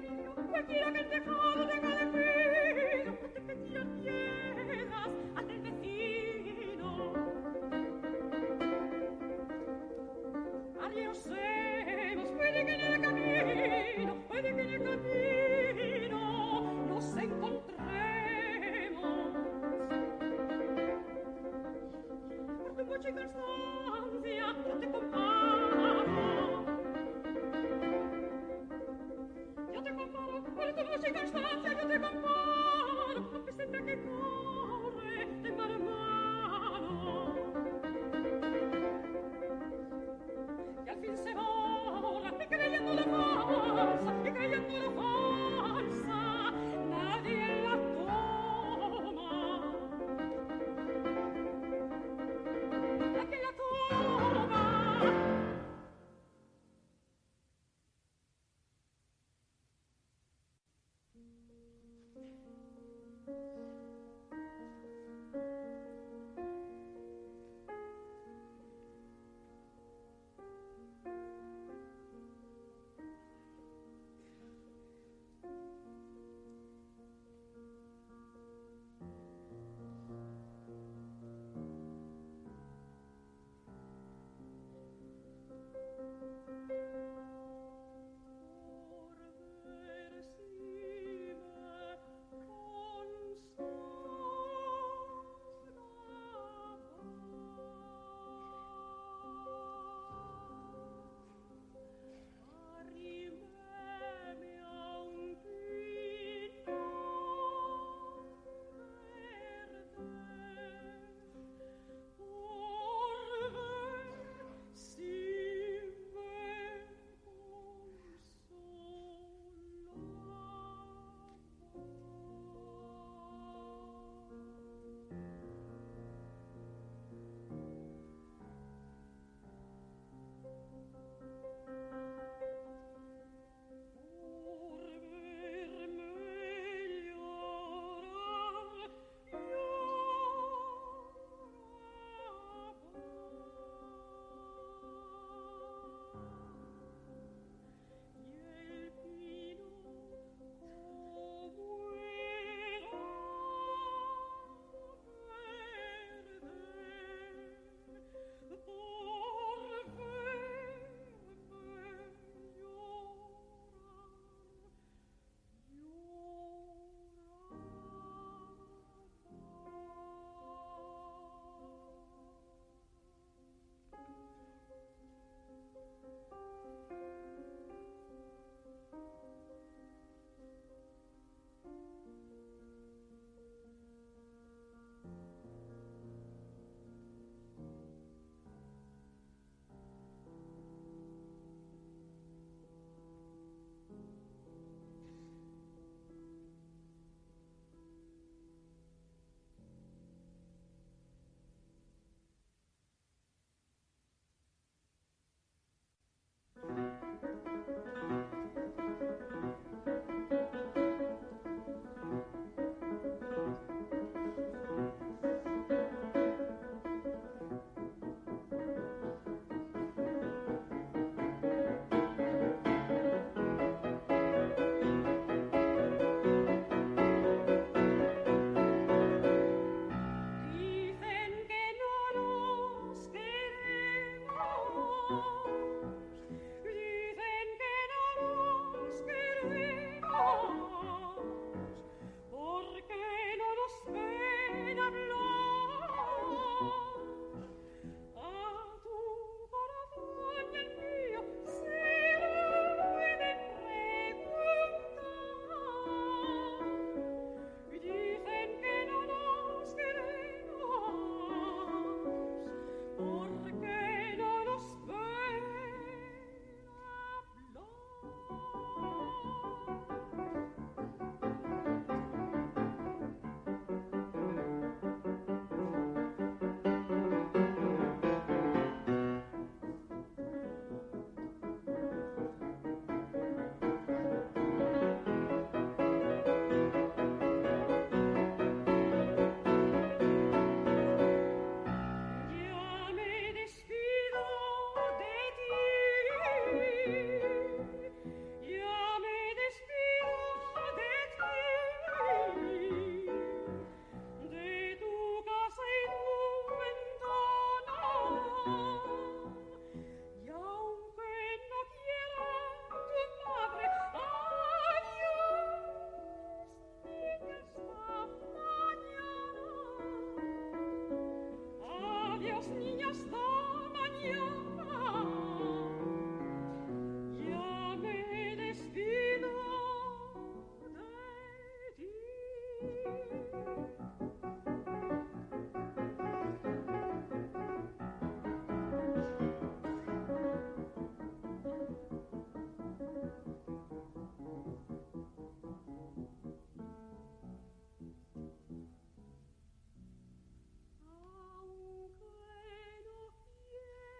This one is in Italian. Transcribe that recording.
divino, quel tira che te frode, che le